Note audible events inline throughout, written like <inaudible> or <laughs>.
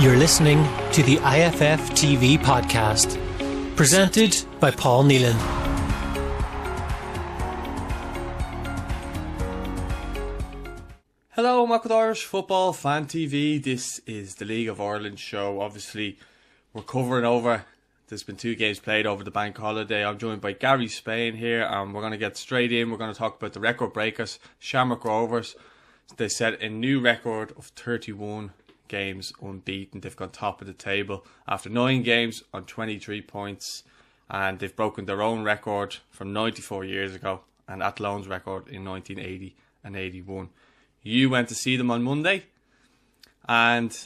You're listening to the IFF TV podcast, presented by Paul Nealon. Hello, welcome to Irish Football Fan TV. This is the League of Ireland show. Obviously, we're covering over. There's been two games played over the bank holiday. I'm joined by Gary Spain here, and we're going to get straight in. We're going to talk about the record breakers, Shamrock Rovers. They set a new record of 31 games unbeaten. They've gone top of the table after nine games on 23 points, and they've broken their own record from 94 years ago and Athlone's record in 1980 and 81. You went to see them on Monday, and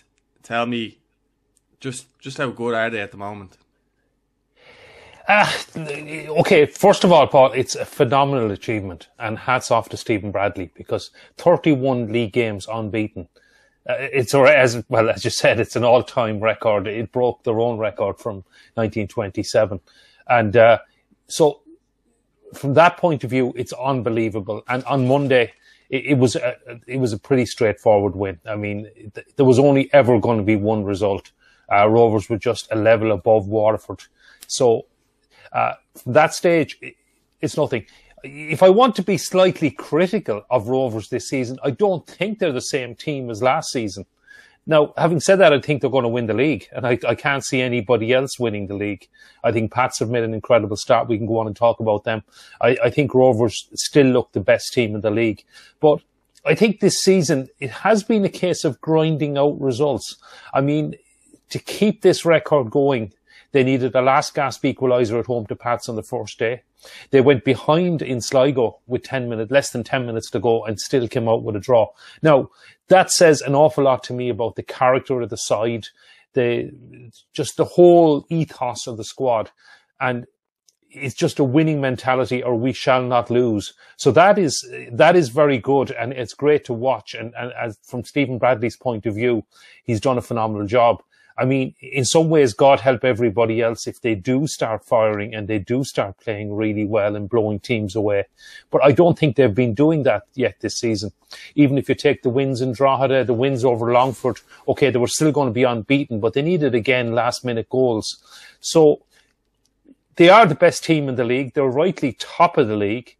tell me just just how good are they at the moment? Uh, okay, first of all, Paul, it's a phenomenal achievement, and hats off to Stephen Bradley because 31 league games unbeaten. Uh, it's as well as you said, it's an all-time record. It broke their own record from 1927, and uh, so from that point of view, it's unbelievable. And on Monday, it, it was a, it was a pretty straightforward win. I mean, th- there was only ever going to be one result. Uh, Rovers were just a level above Waterford, so uh, from that stage, it, it's nothing if I want to be slightly critical of Rovers this season, I don't think they're the same team as last season. Now, having said that, I think they're going to win the league, and I, I, can't see anybody else winning the league. I think Pats have made an incredible start. We can go on and talk about them. I, I think Rovers still look the best team in the league, but I think this season it has been a case of grinding out results. I mean, to keep this record going, they needed a last gasp equaliser at home to Pats on the first day. They went behind in Sligo with 10 minutes, less than 10 minutes to go and still came out with a draw. Now, that says an awful lot to me about the character of the side, the, just the whole ethos of the squad. And it's just a winning mentality or we shall not lose. So that is, that is very good and it's great to watch. And, and as from Stephen Bradley's point of view, he's done a phenomenal job. I mean, in some ways, God help everybody else if they do start firing and they do start playing really well and blowing teams away. But I don't think they've been doing that yet this season. Even if you take the wins in Drogheda, the wins over Longford, okay, they were still going to be unbeaten, but they needed again last minute goals. So they are the best team in the league. They're rightly top of the league,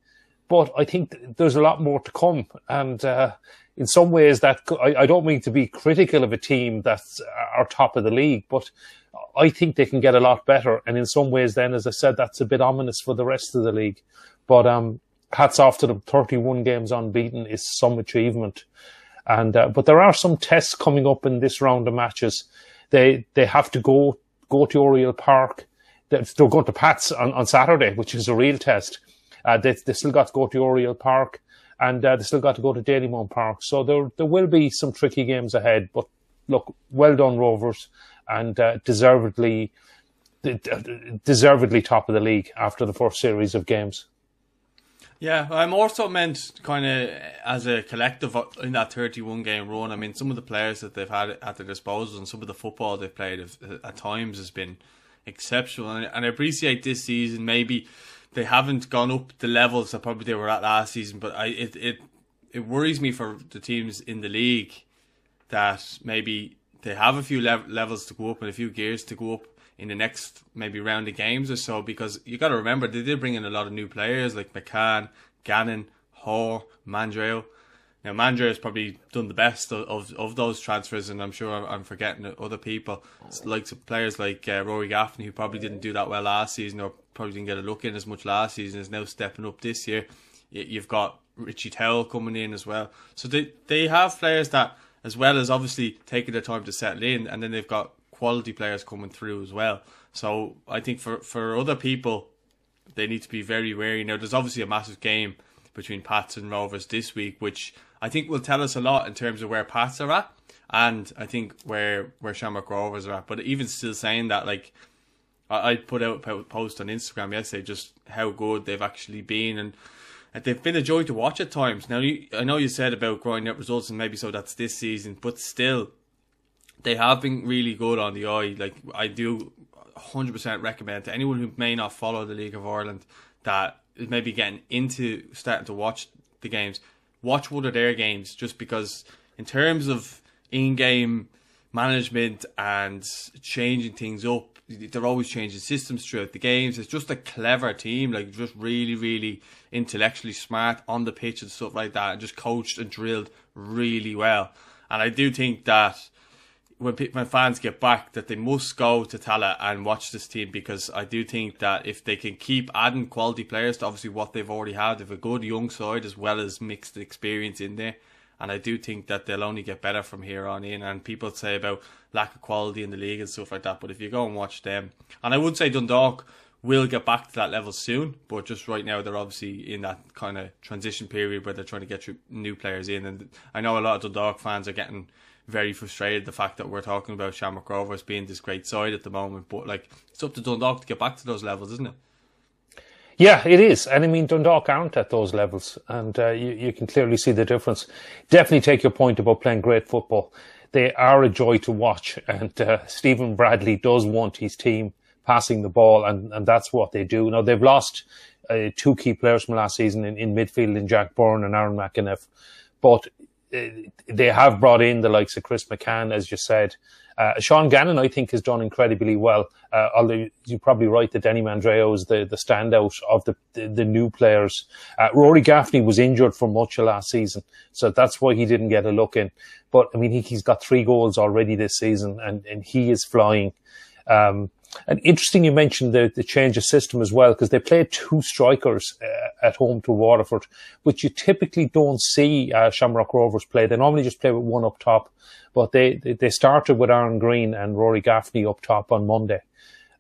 but I think there's a lot more to come. And, uh, in some ways that I, I, don't mean to be critical of a team that's our top of the league, but I think they can get a lot better. And in some ways, then, as I said, that's a bit ominous for the rest of the league. But um, hats off to them. 31 games unbeaten is some achievement. And uh, but there are some tests coming up in this round of matches. They they have to go go to Oriel Park. They're going to Pats on, on Saturday, which is a real test. Uh, they, they still got to go to Oriel Park and uh, they still got to go to Dalymount Park. So there there will be some tricky games ahead. But look, well done Rovers, and uh, deservedly deservedly top of the league after the first series of games. Yeah, I'm also meant kind of as a collective in that 31 game run. I mean, some of the players that they've had at their disposal and some of the football they've played have, at times has been exceptional. And I appreciate this season maybe they haven't gone up the levels that probably they were at last season. But I it it it worries me for the teams in the league that maybe they have a few lev- levels to go up and a few gears to go up in the next maybe round of games or so because you got to remember they did bring in a lot of new players like McCann, Gannon, Hoare, Mandroiu. Now Mandroiu has probably done the best of, of, of those transfers, and I'm sure I'm forgetting other people, like players like uh, Rory Gaffney, who probably didn't do that well last season, or probably didn't get a look in as much last season, is now stepping up this year. You've got Richie Towell coming in as well, so they they have players that, as well as obviously taking their time to settle in, and then they've got quality players coming through as well. So I think for for other people, they need to be very wary. Now there's obviously a massive game between Pats and Rovers this week, which I think will tell us a lot in terms of where Pats are at, and I think where where Shamrock Rovers are at. But even still saying that, like I, I put out a post on Instagram yesterday, just how good they've actually been, and they've been a joy to watch at times. Now you, I know you said about growing up results, and maybe so that's this season, but still, they have been really good on the eye. Like I do, hundred percent recommend to anyone who may not follow the League of Ireland that is maybe getting into starting to watch the games watch one of their games just because in terms of in-game management and changing things up. They're always changing systems throughout the games. It's just a clever team, like just really, really intellectually smart on the pitch and stuff like that, and just coached and drilled really well. And I do think that when when fans get back, that they must go to Tallaght and watch this team because I do think that if they can keep adding quality players to obviously what they've already had, they've a good young side as well as mixed experience in there and I do think that they'll only get better from here on in. And people say about lack of quality in the league and stuff like that, but if you go and watch them, and I would say Dundalk will get back to that level soon, but just right now they're obviously in that kind of transition period where they're trying to get new players in. And I know a lot of Dundalk fans are getting very frustrated the fact that we're talking about Shamrock Rovers being this great side at the moment, but like it's up to Dundalk to get back to those levels, isn't it? Yeah, it is. And I mean, Dundalk aren't at those levels. And uh, you, you can clearly see the difference. Definitely take your point about playing great football. They are a joy to watch. And uh, Stephen Bradley does want his team passing the ball, and, and that's what they do. Now, they've lost uh, two key players from last season in, in midfield in Jack Byrne and Aaron McEneff. But uh, they have brought in the likes of Chris McCann, as you said. Uh, Sean Gannon, I think, has done incredibly well. Uh, although you're probably right that Danny Mandroiu is the, the standout of the, the, the new players. Uh, Rory Gaffney was injured for much of last season, so that's why he didn't get a look in. But I mean, he, has got three goals already this season, and, and he is flying. Um, and interesting, you mentioned the, the change of system as well, because they played two strikers uh, at home to Waterford, which you typically don't see uh, Shamrock Rovers play. They normally just play with one up top, but they, they started with Aaron Greene and Rory Gaffney up top on Monday.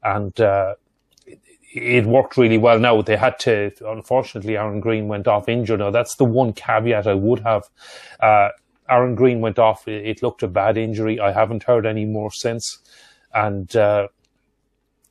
And, uh, it worked really well. Now they had to, unfortunately, Aaron Greene went off injured. Now that's the one caveat I would have. Uh, Aaron Greene went off. It looked a bad injury. I haven't heard any more since. And, uh,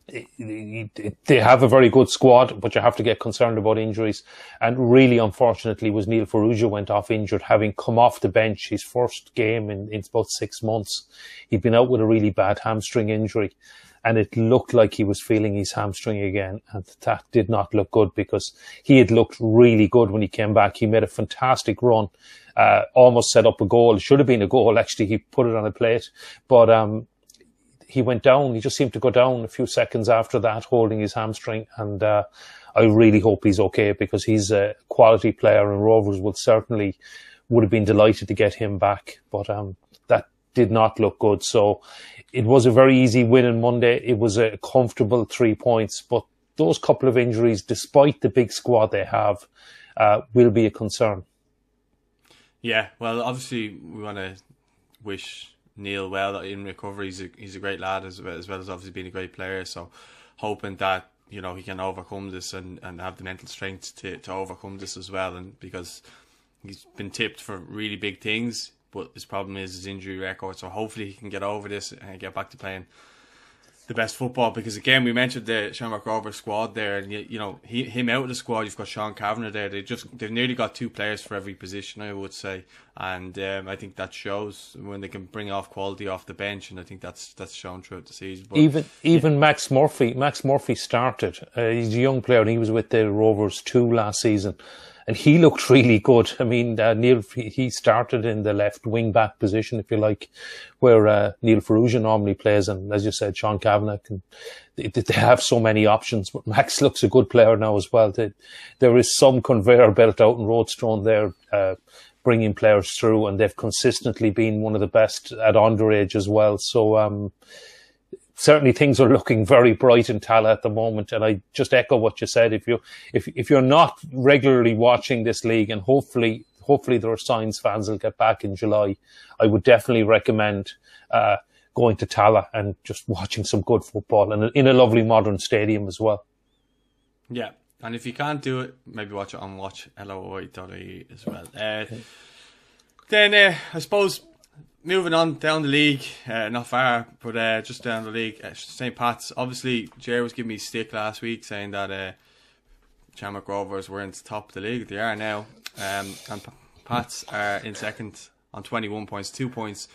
they have a very good squad, but you have to get concerned about injuries. And really, unfortunately, was Neil Farrugia went off injured, having come off the bench his first game in, in about six months. He'd been out with a really bad hamstring injury, and it looked like he was feeling his hamstring again, and that did not look good because he had looked really good when he came back. He made a fantastic run, uh, almost set up a goal. It should have been a goal. <laughs> Actually, he put it on a plate, but um, he went down. He just seemed to go down a few seconds after that, holding his hamstring. And uh, I really hope he's okay because he's a quality player, and Rovers would certainly would have been delighted to get him back. But um, that did not look good. So it was a very easy win on Monday. It was a comfortable three points, but those couple of injuries, despite the big squad they have, uh, will be a concern. Yeah, well, obviously we want to wish Neil well in recovery. He's a, he's a great lad as well, as well as obviously being a great player. So hoping that you know he can overcome this and, and have the mental strength to, to overcome this as well. And because he's been tipped for really big things, but his problem is his injury record. So hopefully he can get over this and get back to playing the best football because again we mentioned the Shamrock Rovers squad there and you, you know he, him out of the squad you've got Sean Kavanagh there. They just they've nearly got two players for every position I would say. And um, I think that shows when they can bring off quality off the bench and I think that's that's shown throughout the season. But, even even. Max Murphy Max Murphy started uh, he's a young player and he was with the Rovers two last season and he looked really good. I mean, uh, Neil he started in the left wing back position, if you like, where uh, Neil Farrugia normally plays, and as you said, Sean Kavanagh can. They, they, have so many options, but Max <laughs> looks a good player now as well. They, there is some conveyor belt out in Roadstone there, uh, bringing players through, and they've consistently been one of the best at underage as well. So. Um, certainly things are looking very bright in Tallaght at the moment. And I just echo what you said. If you if if you're not regularly watching this league, and hopefully hopefully there are signs fans will get back in July, I would definitely recommend. Uh, going to Tallaght and just watching some good football and in a lovely modern stadium as well. Yeah, and if you can't do it, maybe watch it on watch loi.ie as well. Uh, then uh, I suppose moving on down the league, uh, not far, but uh, just down the league, uh, St. Pat's. Obviously, Jerry was giving me stick last week saying that uh, Shamrock Rovers were in the top of the league. They are now, um, and Pats are in second on 21 points, two points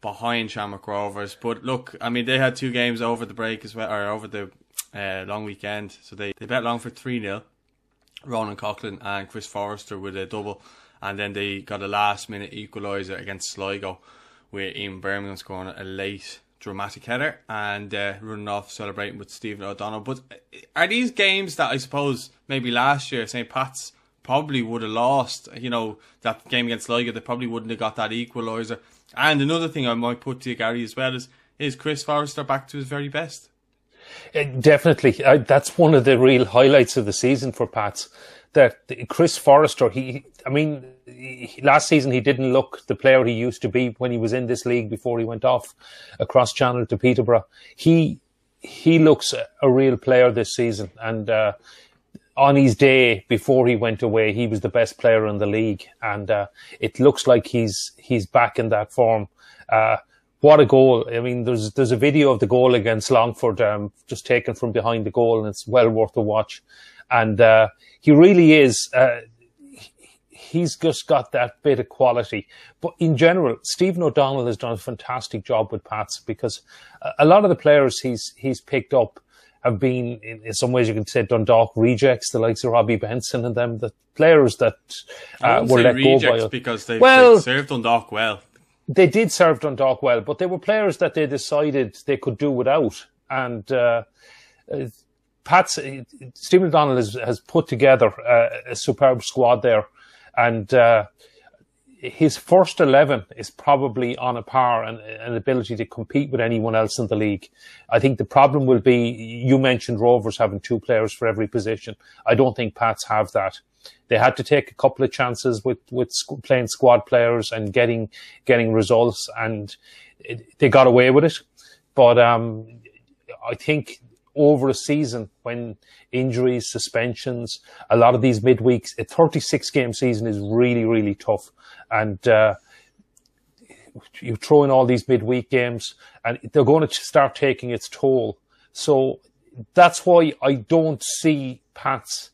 behind Shamrock Rovers. But look, I mean, they had two games over the break as well, or over the uh, long weekend, so they, they bet Longford 3 0. Ronan Coughlan and Chris Forrester with a double, and then they got a last minute equaliser against Sligo with Ian Bermingham scoring a late dramatic header and uh, running off celebrating with Stephen O'Donnell. But uh, are these games that I suppose maybe last year St. Pat's probably would have lost? You know, that game against Sligo, they probably wouldn't have got that equaliser. And another thing I might put to you, Gary, as well is is Chris Forrester back to his very best? Uh, definitely, uh, that's one of the real highlights of the season for Pats. That Chris Forrester, he, I mean, he, last season he didn't look the player he used to be when he was in this league before he went off across channel to Peterborough. He he looks a, real player this season, and uh, on his day before he went away, he was the best player in the league, and uh, it looks like he's he's back in that form. Uh, what a goal! I mean, there's there's a video of the goal against Longford, um, just taken from behind the goal, and it's well worth a watch. And uh, he really is. Uh, he's just got that bit of quality. But in general, Stephen O'Donnell has done a fantastic job with Pats because a lot of the players he's he's picked up have been, in, some ways, you can say Dundalk rejects, the likes of Robbie Benson and them, the players that uh, were let go by. because they, well, served Dundalk well. They did serve Dundalk well, but they were players that they decided they could do without. And uh, uh Pat's, Stephen O'Donnell has, has put together a, a superb squad there. And uh, his first 11 is probably on a par and an ability to compete with anyone else in the league. I think the problem will be, you mentioned Rovers having two players for every position. I don't think Pats have that. They had to take a couple of chances with, with playing squad players and getting, getting results and it, they got away with it. But, um, I think over a season when injuries, suspensions, a lot of these midweeks, a 36 game season is really, really tough. And, uh, you throw in all these midweek games and they're going to start taking its toll. So that's why I don't see Pats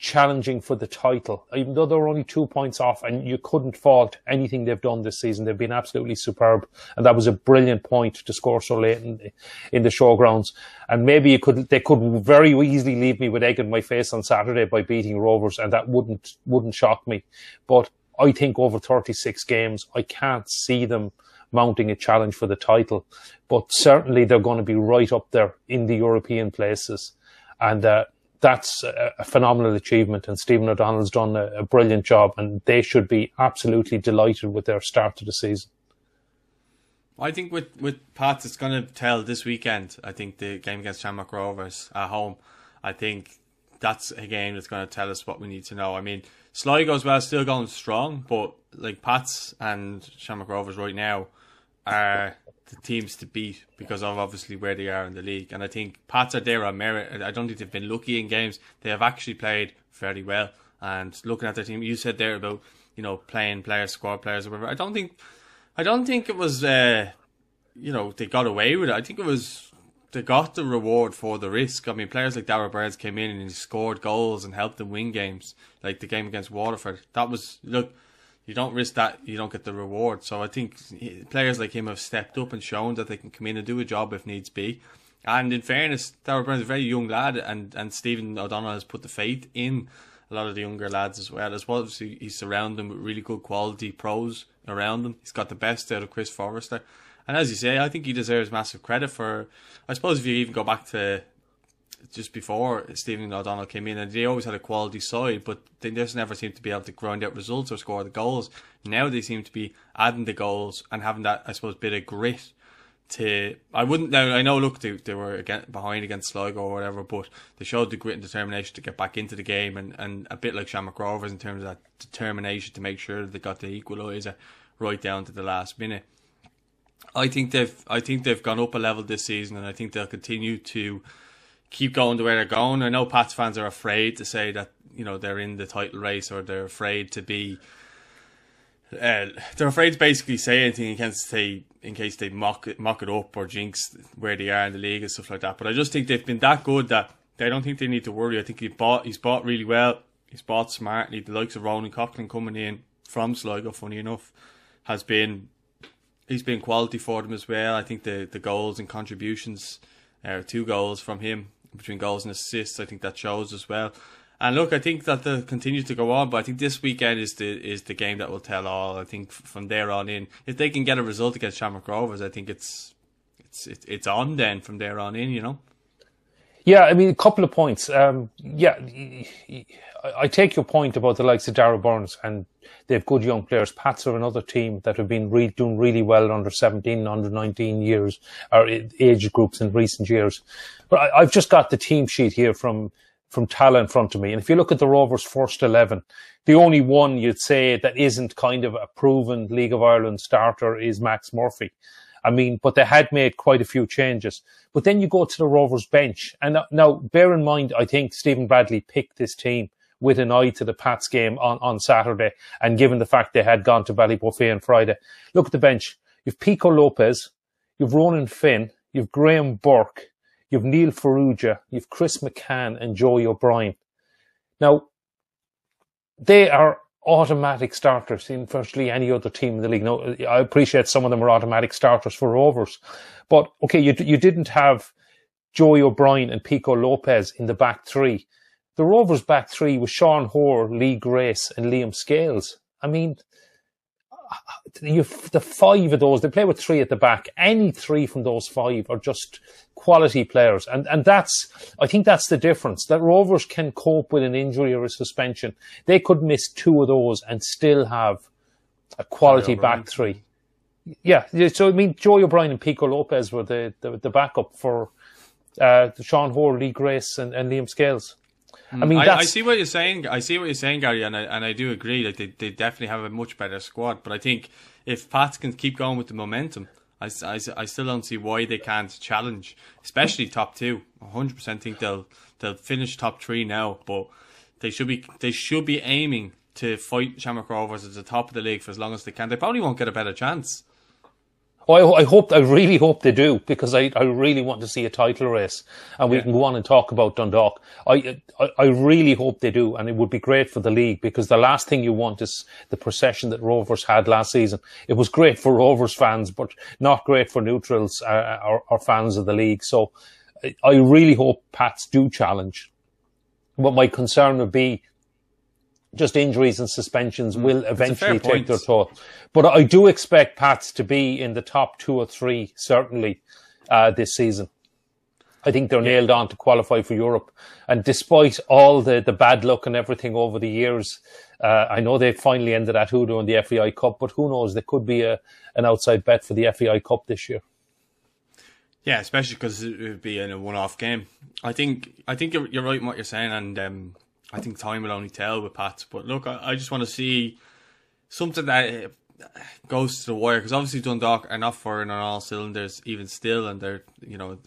challenging for the title, even though they're only two points off and you couldn't fault anything they've done this season. They've been absolutely superb. And that was a brilliant point to score so late in, in the showgrounds. And maybe you could, they could very easily leave me with egg in my face on Saturday by beating Rovers and that wouldn't, wouldn't shock me. But I think over 36 games, I can't see them mounting a challenge for the title, but certainly they're going to be right up there in the European places. And, uh, that's a, phenomenal achievement. And Stephen O'Donnell's done a, a, brilliant job, and they should be absolutely delighted with their start to the season. I think with with Pats, it's going to tell this weekend. I think the game against Shamrock Rovers at home. I think that's a game that's going to tell us what we need to know. I mean, Sligo as well, still going strong, but like Pats and Shamrock Rovers right now are the teams to beat because of obviously where they are in the league. And I think Pats are there on merit. I don't think they've been lucky in games. They have actually played very well. And looking at their team, you said there about you know playing players, squad players, or whatever. I don't think, I don't think it was, uh, you know, they got away with it. I think it was they got the reward for the risk. I mean, players like Darragh Burns came in and he scored goals and helped them win games, like the game against Waterford. That was look you don't risk that, you don't get the reward. So I think players like him have stepped up and shown that they can come in and do a job if needs be. And in fairness, Darragh Burns is a very young lad, and, and Stephen O'Donnell has put the faith in a lot of the younger lads as well. As well as he, he's surrounded them with really good quality pros around him. He's got the best out of Chris Forrester. And as you say, I think he deserves massive credit for. I suppose if you even go back to just before Stephen O'Donnell came in, and they always had a quality side, but they just never seemed to be able to grind out results or score the goals. Now they seem to be adding the goals and having that, I suppose, bit of grit. To I wouldn't now I know look they, they were again, behind against Sligo or whatever, but they showed the grit and determination to get back into the game and, and a bit like Shamrock Rovers in terms of that determination to make sure that they got the equaliser right down to the last minute. I think they've I think they've gone up a level this season, and I think they'll continue to keep going the way they're going. I know Pats fans are afraid to say that you know they're in the title race or they're afraid to be. Uh, they're afraid to basically say anything in case in case they mock it, mock it up or jinx where they are in the league and stuff like that. But I just think they've been that good that they don't think they need to worry. I think he bought he's bought really well. He's bought smartly. The likes of Ronan Coughlan coming in from Sligo, funny enough, has been he's been quality for them as well. I think the the goals and contributions, uh, two goals from him between goals and assists. I think that shows as well. And look, I think that they'll continue to go on, but I think this weekend is the is the game that will tell all. I think from there on in, if they can get a result against Shamrock Rovers, I think it's it's it's on then from there on in. You know. Yeah, I mean, a couple of points. Um, yeah, I take your point about the likes of Darragh Burns and they have good young players. Pats are another team that have been re- doing really well under 17, under 19 years or age groups in recent years. But I, have just got the team sheet here from from Tallaght in front of me, and if you look at the Rovers' first eleven, the only one you'd say that isn't kind of a proven League of Ireland starter is Max Murphy. I mean, but they had made quite a few changes. But then you go to the Rovers bench. And now, bear in mind, I think Stephen Bradley picked this team with an eye to the Pats game on, on Saturday. And given the fact they had gone to Ballybofey on Friday, look at the bench. You've Pico Lopez, you've Ronan Finn, you've Graham Burke, you've Neil Farrugia, you've Chris McCann and Joey O'Brien. Now, they are automatic starters in virtually any other team in the league. Now, I appreciate some of them are automatic starters for Rovers, but okay, you you didn't have Joey O'Brien and Pico Lopez in the back three. The Rovers' back three was Sean Hoare, Lee Grace, and Liam Scales. I mean, you the five of those, they play with three at the back. Any three from those five are just quality players. And, and that's, I think that's the difference that Rovers can cope with an injury or a suspension. They could miss two of those and still have a quality back three. Yeah. So, I mean, Joey O'Brien and Pico Lopez were the, the, the backup for, uh, Sean Hoare, Lee Grace and, and Liam Scales. I mean, mm. I, I, see what you're saying. I see what you're saying, Gary, and I and I do agree. Like they, they definitely have a much better squad. But I think if Pats can keep going with the momentum, I, I, I still don't see why they can't challenge, especially top two. 100 percent think they'll they'll finish top three now, but they should be they should be aiming to fight Shamrock Rovers at the top of the league for as long as they can. They probably won't get a better chance. Well, I, I, hope, I really hope they do because I, I really want to see a title race and we yeah. can go on and talk about Dundalk. I, I, I really hope they do and it would be great for the league because the last thing you want is the procession that Rovers had last season. It was great for Rovers fans, but not great for neutrals uh, or, or fans of the league. So I really hope Pats do challenge. But my concern would be just injuries and suspensions mm. will eventually take their toll. But I do expect Pats to be in the top two or three, certainly, uh, this season. I think they're yeah. nailed on to qualify for Europe. And despite all the, the bad luck and everything over the years, uh, I know they finally ended at Hoodoo in the FAI Cup, but who knows? There could be a, an outside bet for the FAI Cup this year. Yeah, especially because it would be in a one-off game. I think I think you're, you're right in what you're saying, and um, I think time will only tell with Pats. But look, I, I just want to see something that goes to the wire because obviously Dundalk are not firing on all cylinders even still, and they're you know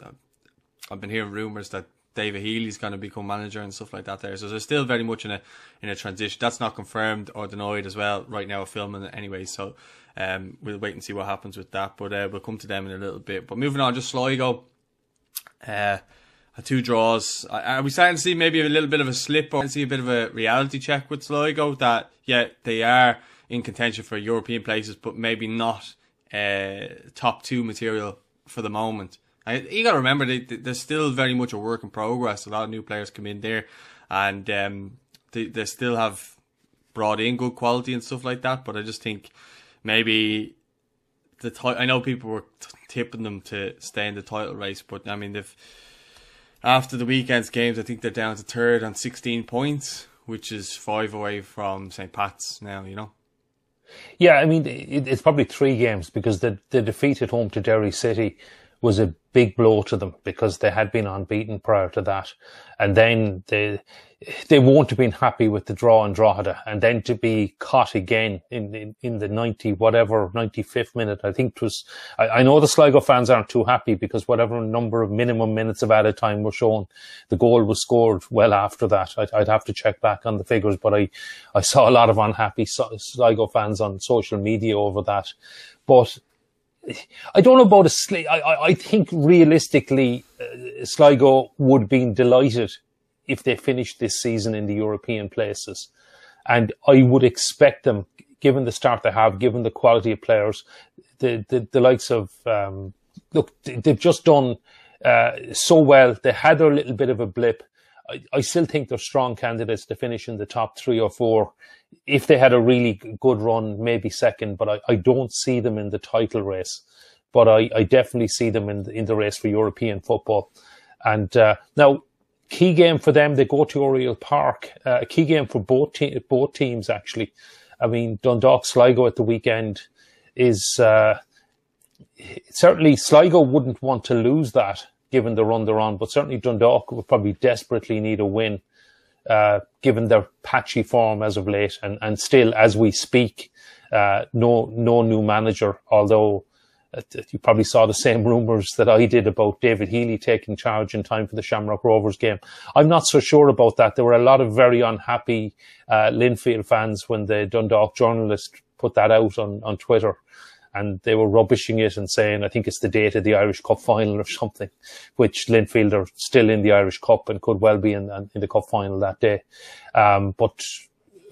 I've been hearing rumours that David Healy's going to become manager and stuff like that there. So they're still very much in a in a transition. That's not confirmed or denied as well right now. Filming anyway, so um, we'll wait and see what happens with that. But uh, we'll come to them in a little bit. But moving on, just Sligo. Uh, two draws. Are we starting to see maybe a little bit of a slip or see a bit of a reality check with Sligo that, yeah, they are in contention for European places, but maybe not uh, top two material for the moment. You got to remember, they, they're still very much a work in progress. A lot of new players come in there and um, they, they still have brought in good quality and stuff like that, but I just think maybe the t- I know people were t- tipping them to stay in the title race, but I mean they've after the weekend's games, I think they're down to third on 16 points, which is five away from St. Pat's now, you know. Yeah, I mean, it, it's probably three games because the, the defeat at home to Derry City was a big blow to them because they had been unbeaten prior to that. And then they, they won't have been happy with the draw in Drogheda and then to be caught again in, in, in the 90, whatever, 95th minute, I think it was, I, I, know the Sligo fans aren't too happy because whatever number of minimum minutes of added time were shown, the goal was scored well after that. I'd, I'd have to check back on the figures, but I, I saw a lot of unhappy Sligo fans on social media over that. But I don't know about a Sligo. I, I think realistically, uh, Sligo would be delighted if they finish this season in the European places. And I would expect them, given the start they have, given the quality of players, the, the, the likes of, um, look, they've just done uh, so well. They had a little bit of a blip. I, I, still think they're strong candidates to finish in the top three or four. If they had a really good run, maybe second, but I, I don't see them in the title race. But I, I definitely see them in, in the race for European football. And uh, now, key game for them, they go to Oriel Park. Uh, a key game for both, te- both teams, actually. I mean, Dundalk Sligo at the weekend is uh, certainly Sligo wouldn't want to lose that given the run they're on, but certainly Dundalk would probably desperately need a win, uh, given their patchy form as of late, and, and still as we speak, uh, no no new manager. Although you probably saw the same rumours that I did about David Healy taking charge in time for the Shamrock Rovers game. I'm not so sure about that. There were a lot of very unhappy uh, Linfield fans when the Dundalk journalist put that out on, on Twitter and they were rubbishing it and saying, I think it's the date of the Irish Cup final or something, which Linfield are still in the Irish Cup and could well be in, in the Cup final that day. Um, but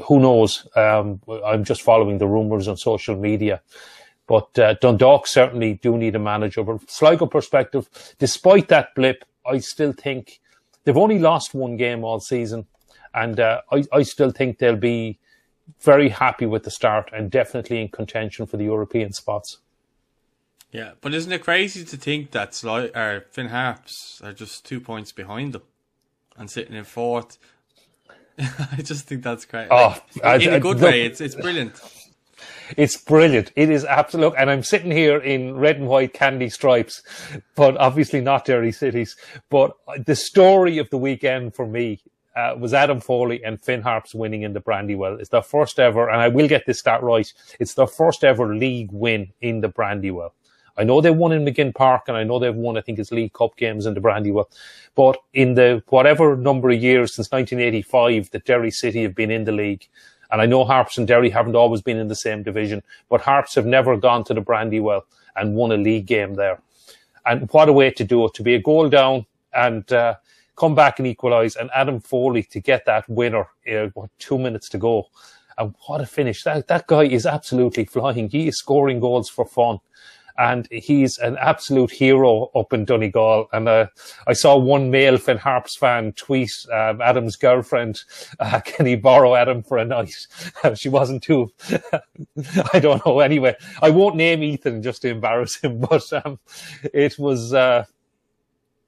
who knows? Um, I'm just following the rumours on social media. But uh, Dundalk certainly do need a manager. But Sligo perspective, despite that blip, I still think they've only lost one game all season. And uh, I, I still think they'll be very happy with the start and definitely in contention for the European spots. Yeah, but isn't it crazy to think that Sli- or Finn Harps are just two points behind them and sitting in fourth? <laughs> I just think that's great. Oh, like, in a good way, it's it's brilliant. It's brilliant. It is absolute. And I'm sitting here in red and white candy stripes, but obviously not Derry Cities. But the story of the weekend for me uh, was Adam Foley and Finn Harps winning in the Brandywell. It's their first ever, and I will get this stat right. It's their first ever league win in the Brandywell. I know they won in Maginn Park, and I know they've won, I think, it's League Cup games in the Brandywell. But in the whatever number of years since 1985 that Derry City have been in the league, and I know Harps and Derry haven't always been in the same division, but Harps have never gone to the Brandywell and won a league game there. And what a way to do it, to be a goal down and uh, come back and equalise, and Adam Foley to get that winner. Uh, what, two minutes to go, and what a finish! That that guy is absolutely flying. He is scoring goals for fun. And he's an absolute hero up in Donegal. And uh, I saw one male Finn Harps fan tweet um, Adam's girlfriend, uh, <laughs> "Can he borrow Adam for a night?" <laughs> she wasn't too. <laughs> I don't know. Anyway, I won't name Ethan just to embarrass him, but um, it was uh,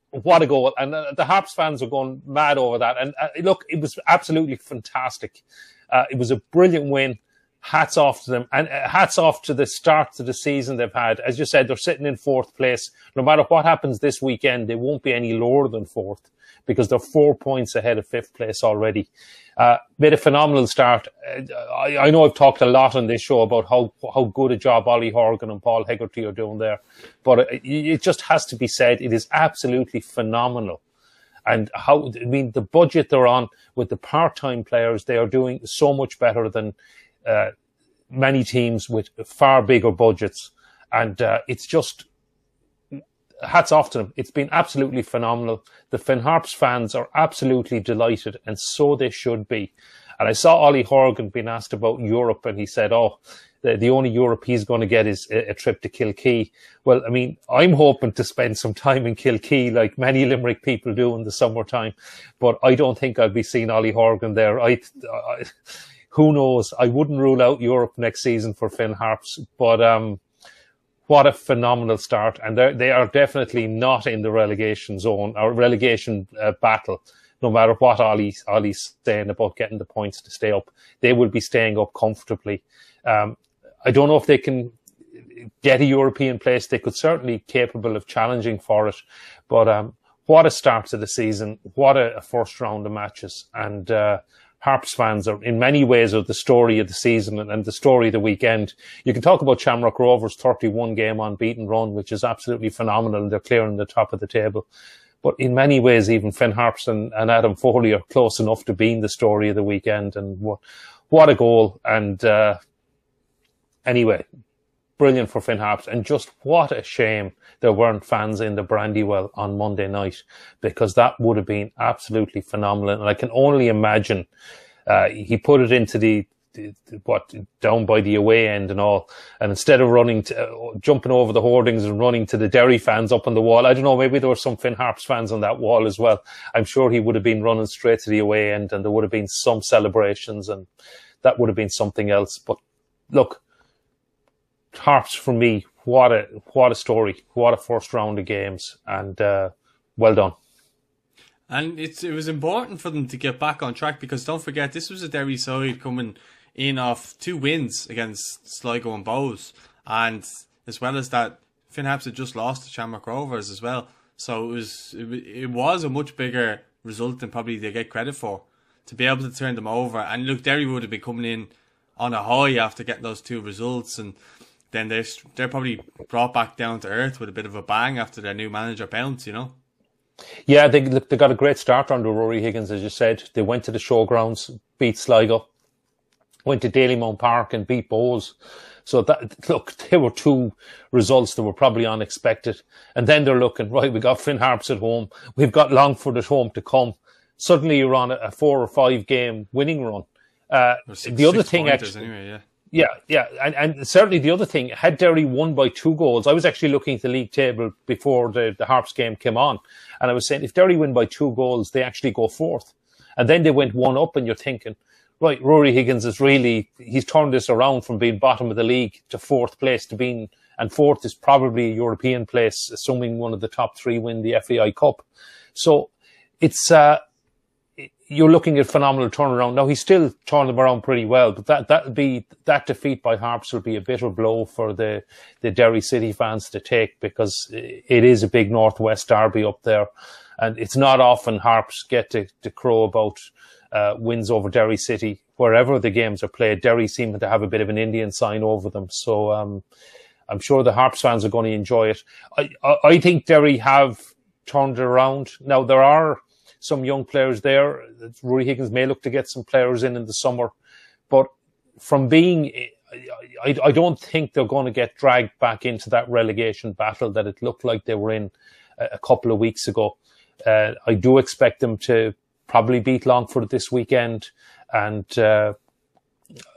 what a goal. And uh, the Harps fans were going mad over that. And uh, look, it was absolutely fantastic. Uh, it was a brilliant win. Hats off to them and uh, hats off to the start to the season they've had. As you said, they're sitting in fourth place. No matter what happens this weekend, they won't be any lower than fourth because they're four points ahead of fifth place already. Uh, made a phenomenal start. Uh, I, I, know I've talked a lot on this show about how how good a job Ollie Horgan and Paul Hegarty are doing there, but it, it just has to be said it is absolutely phenomenal. And how I mean the budget they're on with the part-time players, they are doing so much better than uh, many teams with far bigger budgets, and uh, it's just hats off to them. It's been absolutely phenomenal. The Finn Harps fans are absolutely delighted, and so they should be. And I saw Ollie Horgan being asked about Europe, and he said, "Oh, the, the only Europe he's going to get is a, a, trip to Kilkee." Well, I mean, I'm hoping to spend some time in Kilkee, like many Limerick people do in the summertime, but I don't think I'll be seeing Ollie Horgan there. I, I who knows? I wouldn't rule out Europe next season for Finn Harps, but um, what a phenomenal start. And they are definitely not in the relegation zone or relegation uh, battle. No matter what Ollie, Ollie's saying about getting the points to stay up, they will be staying up comfortably. Um, I don't know if they can get a European place. They could certainly capable of challenging for it. But um, what a start to the season! What a, a first round of matches, and uh, Harps fans are in many ways are the story of the season and, and, the story of the weekend. You can talk about Shamrock Rovers 31 game unbeaten run, which is absolutely phenomenal and they're clearing the top of the table. But in many ways, even Finn Harps and, and Adam Foley are close enough to being the story of the weekend. And what, what a goal. And, uh, anyway, brilliant for Finn Harps. And just what a shame there weren't fans in the Brandywell on Monday night because that would have been absolutely phenomenal. And I can only imagine uh, he put it into the what down by the away end and all. And instead of running, to, uh, jumping over the hoardings and running to the Derry fans up on the wall, I don't know, maybe there were some Finn Harps fans on that wall as well. I'm sure he would have been running straight to the away end and there would have been some celebrations and that would have been something else. But look, Harps for me, what a, what a story. What a first round of games and, uh, well done. And it's it was important for them to get back on track because don't forget this was a Derry side coming in off two wins against Sligo and Bohs, and as well as that, Finn Harps had just lost to Shamrock Rovers as well. So it was it was a much bigger result than probably they get credit for to be able to turn them over. And look, Derry would have been coming in on a high after getting those two results, and then they're they're probably brought back down to earth with a bit of a bang after their new manager bounce, you know. Yeah, they they got a great start under Rory Higgins, as you said. They went to the showgrounds, beat Sligo, went to Dalymount Park and beat Bohs. So that look, there were two results that were probably unexpected. And then they're looking right. We got Finn Harps at home. We've got Longford at home to come. Suddenly you're on a four or five game winning run. Uh, six, the other thing, actually, anyway, yeah. Yeah, yeah, and, and certainly the other thing, had Derry won by two goals, I was actually looking at the league table before the, the Harps game came on, and I was saying if Derry win by two goals, they actually go fourth. And then they went one up, and you're thinking, right, Rory Higgins is really, he's turned this around from being bottom of the league to fourth place to being, and fourth is probably a European place, assuming one of the top three win the FAI Cup. So it's, uh, you're looking at phenomenal turnaround. Now he's still turning them around pretty well, but that that'll be that defeat by Harps will be a bitter blow for the the Derry City fans to take because it is a big Northwest derby up there, and it's not often Harps get to, to crow about uh, wins over Derry City wherever the games are played. Derry seem to have a bit of an Indian sign over them, so um, I'm sure the Harps fans are going to enjoy it. I I, I think Derry have turned around. Now there are some young players there. Rory Higgins may look to get some players in in the summer, but from being, I, I don't think they're going to get dragged back into that relegation battle that it looked like they were in a, couple of weeks ago. Uh, I do expect them to probably beat Longford this weekend, and uh,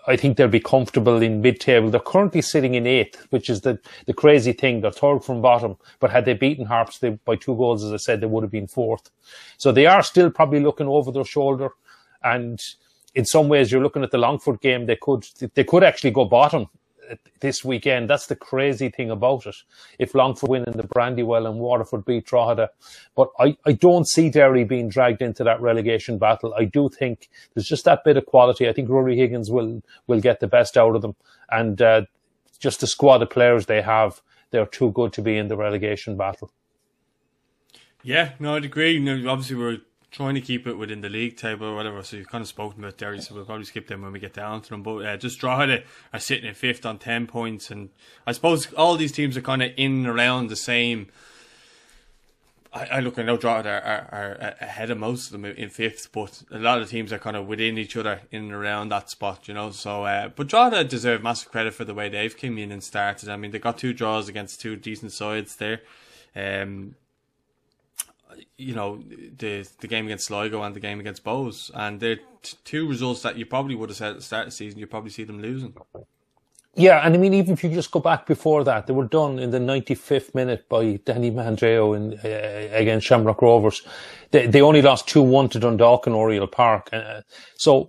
I think they'll be comfortable in mid-table. They're currently sitting in eighth, which is the, the crazy thing. They're third from bottom, but had they beaten Harps they, by two goals, as I said, they would have been fourth. So they are still probably looking over their shoulder. And in some ways, you're looking at the Longford game. They could, they could actually go bottom this weekend. That's the crazy thing about it. If Longford win in the Brandywell and Waterford beat Drogheda. But I, I don't see Derry being dragged into that relegation battle. I do think there's just that bit of quality. I think Rory Higgins will, will get the best out of them. And, uh, just the squad of players they have, they're too good to be in the relegation battle. Yeah, no, I'd agree. You know, obviously, we're trying to keep it within the league table or whatever. So you've kind of spoken about Derry, so we'll probably skip them when we get down to them. But uh, just Drogheda are sitting in fifth on ten points, and I suppose all these teams are kind of in and around the same. I, I look, I know Drogheda are, are, are, ahead of most of them in fifth, but a lot of teams are kind of within each other in and around that spot, you know. So, uh, but Drogheda deserve massive credit for the way they've come in and started. I mean, they got two draws against two decent sides there. Um, you know the the game against Sligo and the game against Bohs, and they're t- two results that you probably would have said at the start of the season. You probably see them losing. Yeah, and I mean, even if you just go back before that, they were done in the 95th minute by Danny Mandroiu in, uh, against Shamrock Rovers. They, they only lost 2-1 to Dundalk and Oriel Park. Uh, so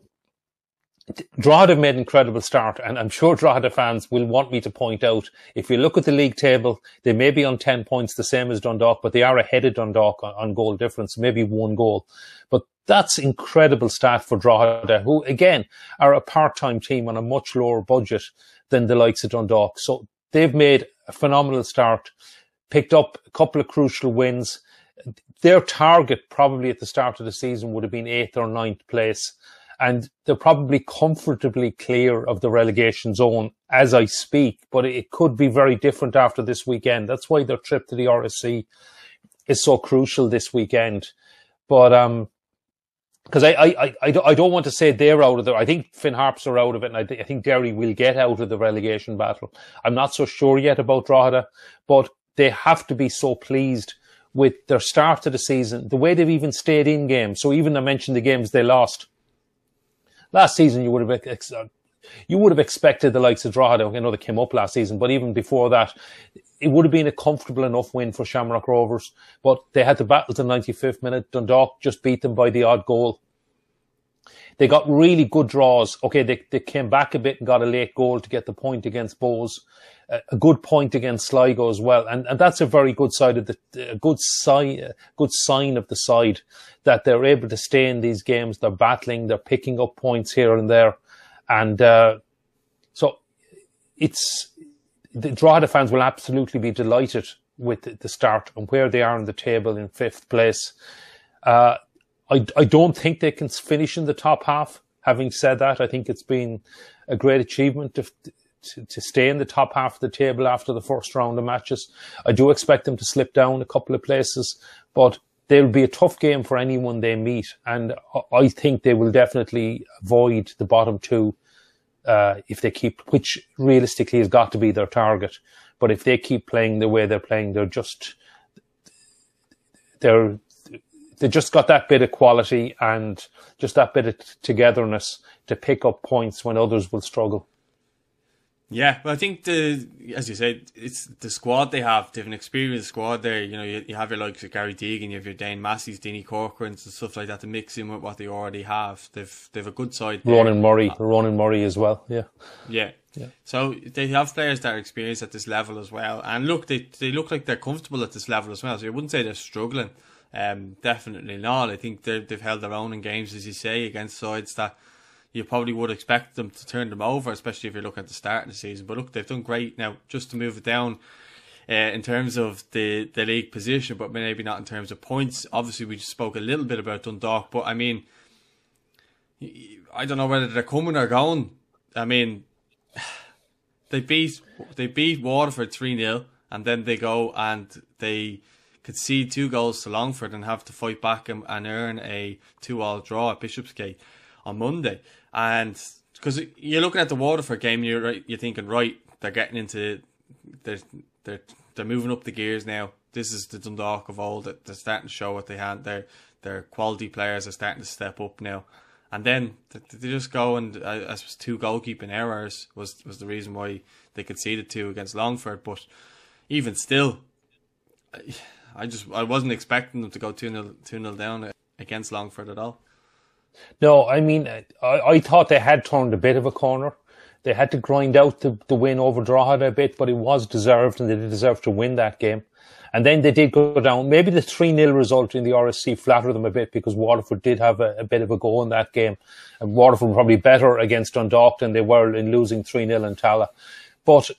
Drogheda made an incredible start, and I'm sure Drogheda fans will want me to point out, if you look at the league table, they may be on 10 points, the same as Dundalk, but they are ahead of Dundalk on, on goal difference, maybe one goal. But that's incredible stat for Drogheda, who again are a part-time team on a much lower budget than the likes of Dundalk. So they've made a phenomenal start, picked up a couple of crucial wins. Their target probably at the start of the season would have been eighth or ninth place and they're probably comfortably clear of the relegation zone as I speak, but it could be very different after this weekend. That's why their trip to the RSC is so crucial this weekend. But, um, because I, I, I, I don't want to say they're out of there. I think Finn Harps are out of it, and I, th- I think Derry will get out of the relegation battle. I'm not so sure yet about Drogheda, but they have to be so pleased with their start to the season, the way they've even stayed in games. So even I mentioned the games they lost last season you would have you would have expected the likes of Drogheda. I know they came up last season, but even before that, it would have been a comfortable enough win for Shamrock Rovers. But they had to battle to the 95th minute. Dundalk just beat them by the odd goal. They got really good draws. Okay, they, they came back a bit and got a late goal to get the point against Bohs. a good point against Sligo as well, and, and that's a very good side of the a good sign, good sign of the side that they're able to stay in these games. They're battling, they're picking up points here and there, and uh, so it's the Drogheda fans will absolutely be delighted with the start and where they are in the table in fifth place. Uh, I, I don't think they can finish in the top half. Having said that, I think it's been a great achievement to, to, to, stay in the top half of the table after the first round of matches. I do expect them to slip down a couple of places, but they'll be a tough game for anyone they meet. And I think they will definitely avoid the bottom two uh, if they keep, which realistically has got to be their target. But if they keep playing the way they're playing, they're just, they're, they just got that bit of quality and just that bit of togetherness to pick up points when others will struggle. Yeah, but I think the as you said, it's the squad they have. They have an experienced squad there. You know, you, you have your likes of Gary Deegan, you have your Dane Massey's, Dinny Corcoran's and stuff like that to mix in with what they already have. They've they've a good side. There. Ronan Murray, Ronan Murray as well. Yeah. Yeah. Yeah. So they have players that are experienced at this level as well. And look, they they look like they're comfortable at this level as well. So you wouldn't say they're struggling. Um, definitely not. I think they've held their own in games, as you say, against sides that you probably would expect them to turn them over, especially if you're looking at the start of the season. But look, they've done great now. Just to move it down uh, in terms of the the league position, but maybe not in terms of points. Obviously, we just spoke a little bit about Dundalk, but I mean, I don't know whether they're coming or going. I mean, <sighs> they beat they beat Waterford three 0 and then they go and they concede two goals to Longford and have to fight back and, and earn a two all draw at Bishopsgate on Monday. And because you're looking at the Waterford game, you're right, you're thinking right, they're getting into they're they're they're moving up the gears now. This is the Dundalk of old. They're starting to show what they had. Their their quality players are starting to step up now. And then they just go and uh, I suppose two goalkeeping errors was was the reason why they conceded two against Longford. But even still, I just I wasn't expecting them to go two 0 two 0 down against Longford at all. No, I mean, I, I thought they had turned a bit of a corner. They had to grind out the, the win over Drogheda a bit, but it was deserved and they deserved to win that game. And then they did go down. Maybe the 3 0 result in the RSC flattered them a bit because Waterford did have a, a, bit of a go in that game. And Waterford were probably better against Dundalk than they were in losing 3 0 in Tallaght. But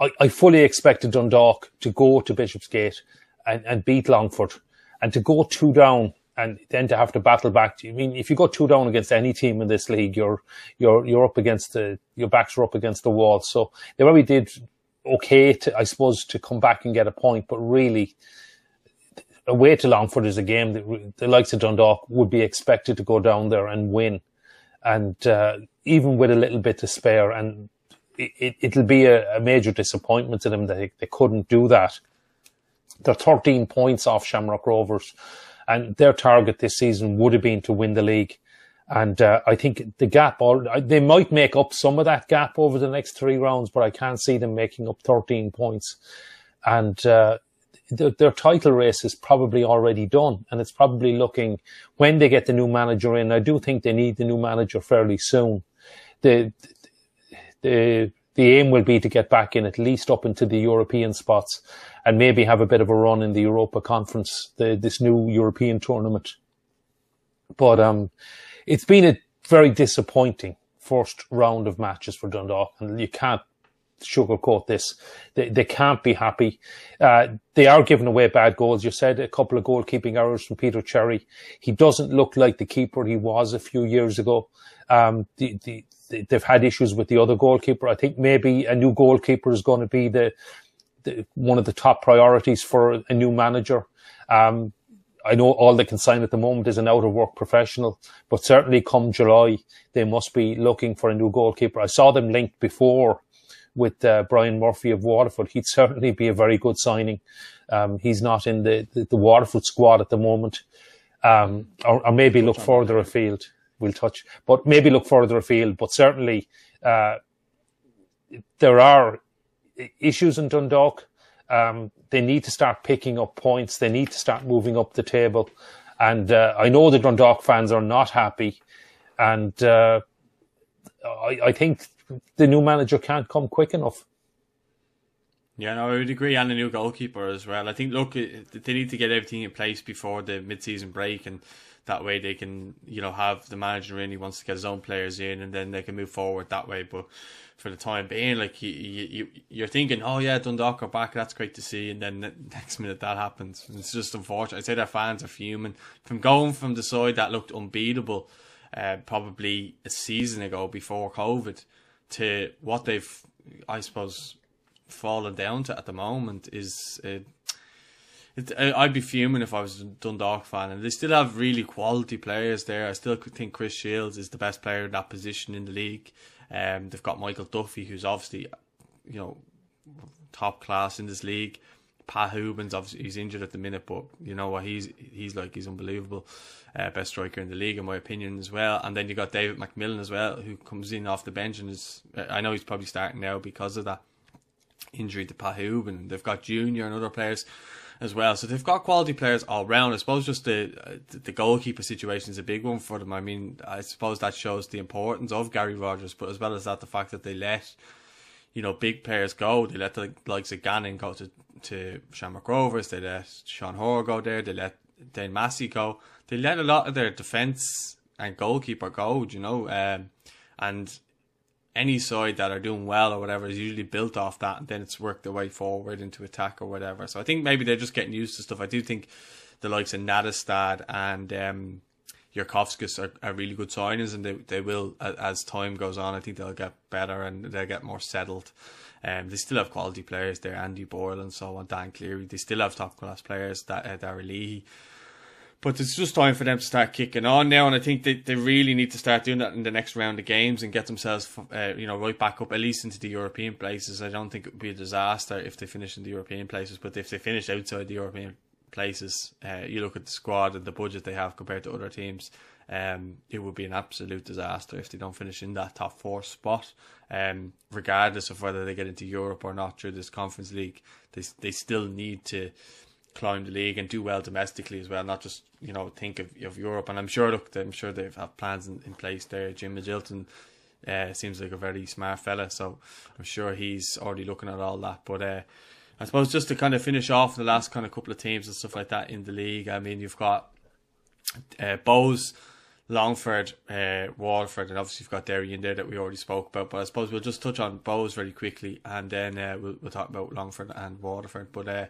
I, I, fully expected Dundalk to go to Bishopsgate and, and beat Longford and to go two down and then to have to battle back. I mean, if you go two down against any team in this league, you're you're you're up against the your backs are up against the wall. So they probably did okay, to, I suppose, to come back and get a point, but really. Away to Longford is a game that the likes of Dundalk would be expected to go down there and win, and uh, even with a little bit to spare, and it, it, will be a, a, major disappointment to them that they, they couldn't do that. They're 13 points off Shamrock Rovers and their target this season would have been to win the league. And uh, I think the gap, they might make up some of that gap over the next three rounds, but I can't see them making up 13 points. And uh, their, their title race is probably already done. And it's probably looking when they get the new manager in. I do think they need the new manager fairly soon. The, the, the aim will be to get back in at least up into the European spots and maybe have a bit of a run in the Europa Conference, the, this new European tournament. But um, it's been a very disappointing first round of matches for Dundalk, and you can't sugarcoat this. They, they can't be happy. Uh, they are giving away bad goals. You said a couple of goalkeeping errors from Peter Cherrie. He doesn't look like the keeper he was a few years ago. Um, the, the, they've had issues with the other goalkeeper. I think maybe a new goalkeeper is going to be the the, one of the top priorities for a new manager. Um, I know all they can sign at the moment is an out of work professional, but certainly come July, they must be looking for a new goalkeeper. I saw them linked before with uh, Brian Murphy of Waterford. He'd certainly be a very good signing. Um, he's not in the, the, the, Waterford squad at the moment, um, or, or, maybe look further afield. We'll touch, but maybe look further afield. But certainly, Uh, there are issues in Dundalk. Um, they need to start picking up points. They need to start moving up the table. And uh, I know the Dundalk fans are not happy. And uh, I, I, think the new manager can't come quick enough. Yeah, no, I would agree. And a new goalkeeper as well. I think, look, they need to get everything in place before the mid season break. And that way they can, you know, have the manager in. He wants to get his own players in and then they can move forward that way. But for the time being. Like you, you, you're thinking, oh yeah, Dundalk are back. That's great to see. And then the <laughs> next minute that happens. It's just unfortunate. I'd say their fans are fuming from going from the side that looked unbeatable, uh, probably a season ago before COVID, to what they've, I suppose, fallen down to at the moment is. It, I'd be fuming if I was a Dundalk fan, and they still have really quality players there. I still think Chris Shields is the best player in that position in the league. Um, they've got Michael Duffy, who's obviously, you know, top class in this league. Pat Hoban's, obviously, he's injured at the minute, but you know what? He's he's like he's unbelievable, uh, best striker in the league, in my opinion, as well. And then you got David McMillan as well, who comes in off the bench and is. I know he's probably starting now because of that injury to Pat and They've got Junior and other players as well. So they've got quality players all round. I suppose just the the goalkeeper situation is a big one for them. I mean, I suppose that shows the importance of Gary Rogers, but as well as that, the fact that they let you know big players go. They let the likes of Gannon go to to Shamrock Rovers. They let Sean Hoare go there. They let Dane Massey go. They let a lot of their defence and goalkeeper go. You know, um, and any side that are doing well or whatever is usually built off that, and then it's worked their way forward into attack or whatever. So I think maybe they're just getting used to stuff. I do think the likes of Nattestad and um, Jurkovskis are, are really good signings, and they they will as time goes on. I think they'll get better and they'll get more settled. Um, they still have quality players there, Andy Boyle and so on, Dan Cleary. They still have top class players, that uh, Leahy. But it's just time for them to start kicking on now, and I think they, they really need to start doing that in the next round of games and get themselves, uh, you know, right back up at least into the European places. I don't think it would be a disaster if they finish in the European places, but if they finish outside the European places, uh, you look at the squad and the budget they have compared to other teams, um, it would be an absolute disaster if they don't finish in that top four spot. Um, regardless of whether they get into Europe or not through this Conference League, they they still need to climb the league and do well domestically as well, not just you know think of, of Europe. And I'm sure, look, I'm sure they've have plans in, in place there. Jim Magilton uh, seems like a very smart fella, so I'm sure he's already looking at all that. But uh, I suppose just to kind of finish off the last kind of couple of teams and stuff like that in the league. I mean, you've got uh, Bohs. Longford, uh, Waterford, and obviously you've got Derry in there that we already spoke about. But I suppose we'll just touch on Bohs very quickly, and then uh, we'll, we'll talk about Longford and Waterford. But uh,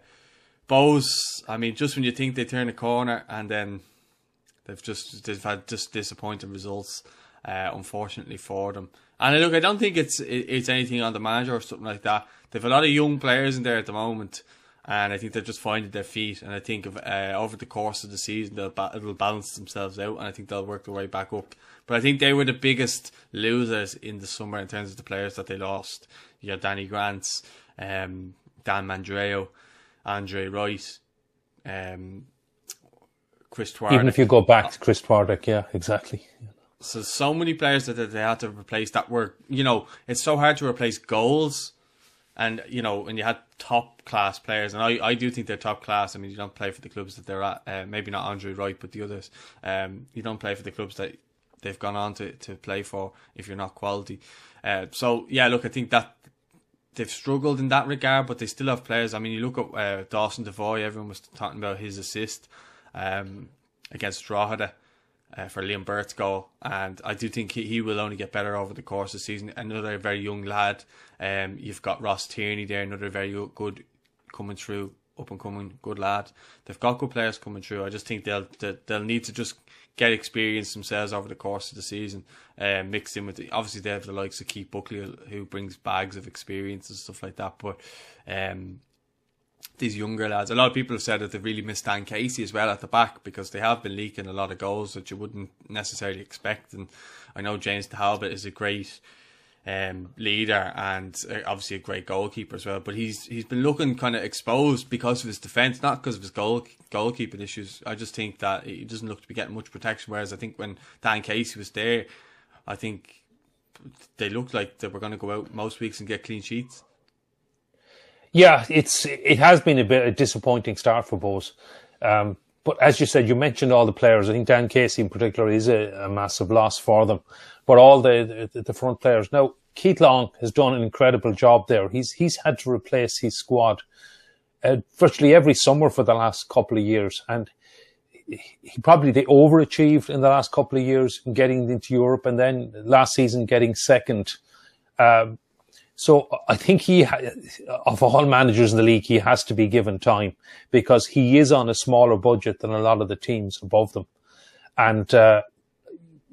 Bohs, I mean, just when you think they turn a corner and then they've just they've had just disappointing results, uh, unfortunately for them. And look, I don't think it's it's anything on the manager or something like that. They've a lot of young players in there at the moment, and I think they're just finding their feet. And I think of, uh, over the course of the season, they'll ba- it'll balance themselves out, and I think they'll work their way back up. But I think they were the biggest losers in the summer in terms of the players that they lost. You got Danny Grants, um, Dan Mandroiu. Andre Wright, um, Chris Twardek. Even if you go back to Chris Twardek, yeah, exactly. So so many players that they had to replace that were you know it's so hard to replace goals, and you know and you had top class players, and I, I do think they're top class. I mean you don't play for the clubs that they're at, uh, maybe not Andre Wright, but the others. Um, you don't play for the clubs that they've gone on to, to play for if you're not quality. Uh, so yeah, look, I think that they've struggled in that regard, but they still have players. I mean, you look at uh, Dawson Devoy. Everyone was talking about his assist um, against Drogheda uh, for Liam Burt's goal, and I do think he, he will only get better over the course of the season. Another very young lad. Um, you've got Ross Tierney there, another very good coming through, up and coming good lad. They've got good players coming through. I just think they'll they'll, they'll need to just get experience themselves over the course of the season, uh, mixed in with the, obviously they have the likes of Keith Buckley who brings bags of experience and stuff like that. But um, these younger lads, a lot of people have said that they've really missed Dan Casey as well at the back because they have been leaking a lot of goals that you wouldn't necessarily expect. And I know James Talbot is a great um, leader and uh, obviously a great goalkeeper as well. But he's he's been looking kind of exposed because of his defence, not because of his goal goalkeeping issues. I just think that he doesn't look to be getting much protection. Whereas I think when Dan Casey was there, I think they looked like they were going to go out most weeks and get clean sheets. Yeah, it's it has been a bit of a disappointing start for Bohs. Um, but as you said, you mentioned all the players. I think Dan Casey in particular is a, a massive loss for them. But all the, the, the front players now, Keith Long has done an incredible job there. He's he's had to replace his squad uh, virtually every summer for the last couple of years, and he probably they overachieved in the last couple of years in getting into Europe, and then last season getting second. Um, so I think he, of all managers in the league, he has to be given time because he is on a smaller budget than a lot of the teams above them. And uh,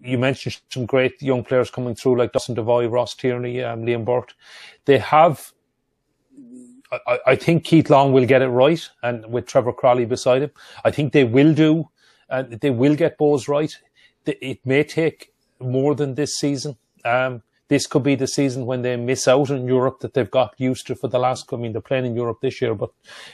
you mentioned some great young players coming through like Dustin Devoy, Ross Tierney, um, Liam Burt. They have. I, I, think Keith Long will get it right, and with Trevor Croly beside him, I think they will do. Uh, they will get Bohs right. It may take more than this season. Um, this could be the season when they miss out in Europe that they've got used to for the last. I mean, they're playing in Europe this year, but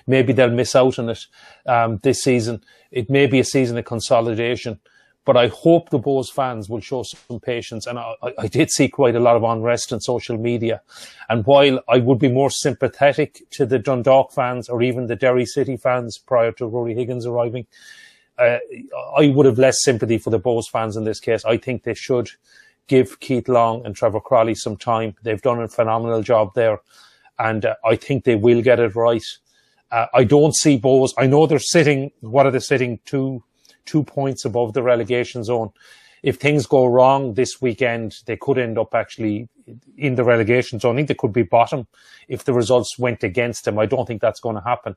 maybe they'll miss out on it um, this season. It may be a season of consolidation, but I hope the Bohs fans will show some patience. And I, I did see quite a lot of unrest on social media. And while I would be more sympathetic to the Dundalk fans or even the Derry City fans prior to Ruaidhrí Higgins arriving, uh, I would have less sympathy for the Bohs fans in this case. I think they should give Keith Long and Trevor Croly some time. They've done a phenomenal job there, and uh, I think they will get it right. Uh, I don't see Bohs. I know they're sitting. What are they sitting? Two two points above the relegation zone. If things go wrong this weekend, they could end up actually in the relegation zone. I think they could be bottom if the results went against them. I don't think that's going to happen,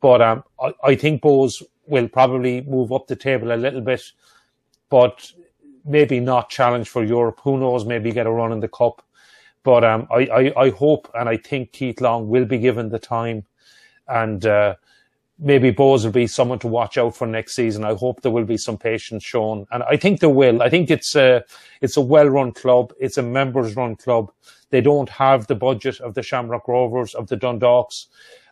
but um, I, I think Bohs will probably move up the table a little bit. But maybe not challenge for Europe. Who knows? Maybe get a run in the cup. But um, I, I, I, hope and I think Keith Long will be given the time, and uh, maybe Bohs will be someone to watch out for next season. I hope there will be some patience shown, and I think there will. I think it's a it's a well run club. It's a members run club. They don't have the budget of the Shamrock Rovers, of the Dundalks,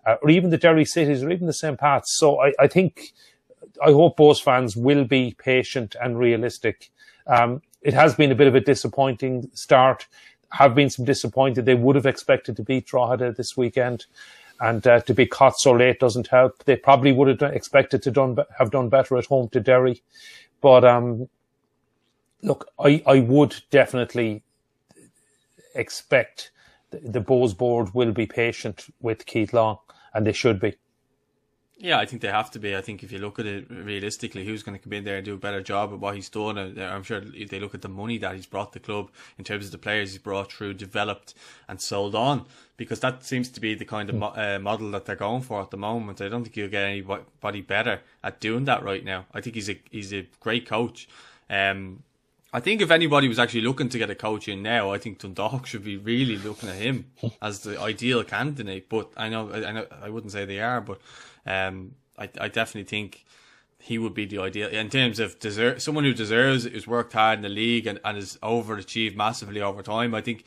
uh, or even the Derry Cities, or even the St. Pat's. So I, I think I hope Bohs fans will be patient and realistic um, it has been a bit of a disappointing start. Have been some disappointed. They would have expected to beat Drogheda this weekend, and uh, to be caught so late doesn't help. They probably would have expected to done have done better at home to Derry, but um, look, I I would definitely expect the, the Bohs board will be patient with Keith Long, and they should be. Yeah, I think they have to be. I think if you look at it realistically, who's going to come in there and do a better job at what he's done? I'm sure if they look at the money that he's brought the club in terms of the players he's brought through, developed, and sold on, because that seems to be the kind of uh, model that they're going for at the moment. I don't think you'll get anybody better at doing that right now. I think he's a he's a great coach. Um, I think if anybody was actually looking to get a coach in now, I think Dundalk should be really looking at him as the ideal candidate. But I know, I know, I wouldn't say they are, but um, I, I definitely think he would be the ideal in terms of deserve someone who deserves who's worked hard in the league and, and has overachieved massively over time. I think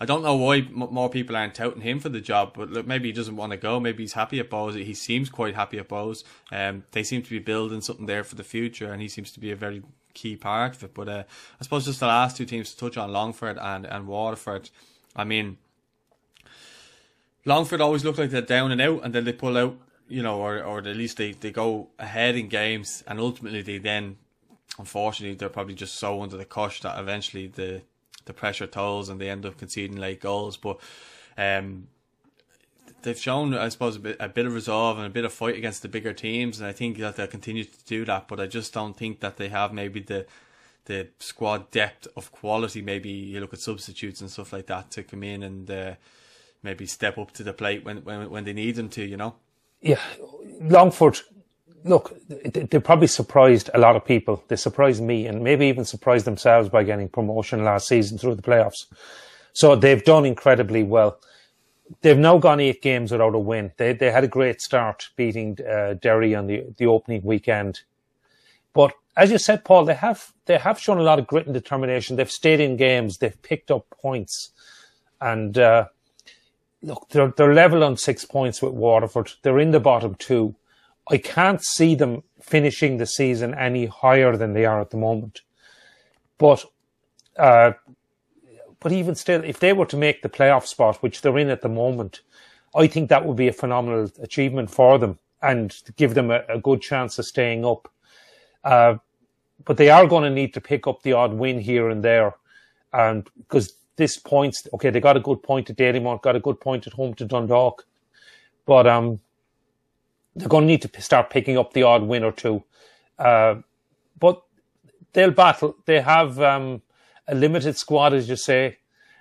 I don't know why m- more people aren't touting him for the job, but look, maybe he doesn't want to go. Maybe he's happy at Bohs. He seems quite happy at Bohs. Um, they seem to be building something there for the future, and he seems to be a very key part of it. But uh, I suppose just the last two teams to touch on Longford and and Waterford. I mean. Longford always look like they're down and out, and then they pull out you know, or, or at least they, they go ahead in games and ultimately they then, unfortunately, they're probably just so under the cosh that eventually the the pressure tolls and they end up conceding late goals. But um, they've shown, I suppose, a bit, a bit of resolve and a bit of fight against the bigger teams, and I think that they'll continue to do that. But I just don't think that they have maybe the the squad depth of quality. Maybe you look at substitutes and stuff like that to come in and uh, maybe step up to the plate when when when they need them to. You know yeah, Longford, look, they probably surprised a lot of people. They surprised me and maybe even surprised themselves by getting promotion last season through the playoffs. So they've done incredibly well. They've now gone eight games without a win. They they had a great start beating uh, Derry on the the opening weekend, but as you said, Paul, they have they have shown a lot of grit and determination. They've stayed in games. They've picked up points, and uh, look, they're, they're level on six points with Waterford. They're in the bottom two. I can't see them finishing the season any higher than they are at the moment. But uh, but even still, if they were to make the playoff spot, which they're in at the moment, I think that would be a phenomenal achievement for them and give them a, a good chance of staying up. Uh, but they are going to need to pick up the odd win here and there, and because this points, okay, they got a good point at Dalymount, got a good point at home to Dundalk, but um, they're going to need to start picking up the odd win or two. Uh, but they'll battle. They have um, a limited squad, as you say,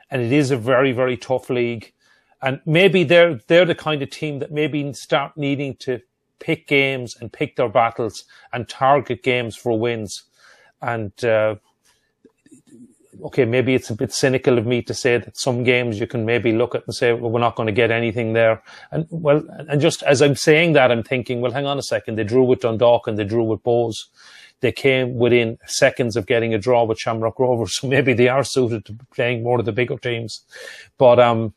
and it is a very, very tough league. And maybe they're they're the kind of team that maybe start needing to pick games and pick their battles and target games for wins. And uh, okay, maybe it's a bit cynical of me to say that some games you can maybe look at and say, well, we're not going to get anything there. And well, and just as I'm saying that, I'm thinking, well, hang on a second. They drew with Dundalk and they drew with Bohs. They came within seconds of getting a draw with Shamrock Rovers. <laughs> So maybe they are suited to playing more of the bigger teams. But, um,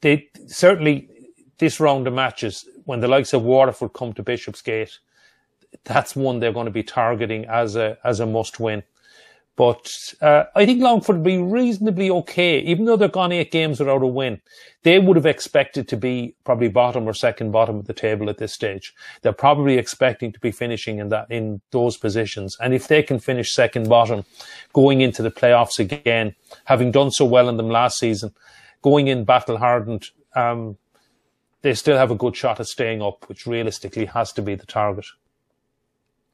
they certainly this round of matches, when the likes of Waterford come to Bishopsgate, that's one they're going to be targeting as a as a must win. But uh, I think Longford will be reasonably okay, even though they've gone eight games without a win. They would have expected to be probably bottom or second bottom of the table at this stage. They're probably expecting to be finishing in that in those positions. And if they can finish second bottom, going into the playoffs again, having done so well in them last season, going in battle hardened, um, they still have a good shot at staying up, which realistically has to be the target.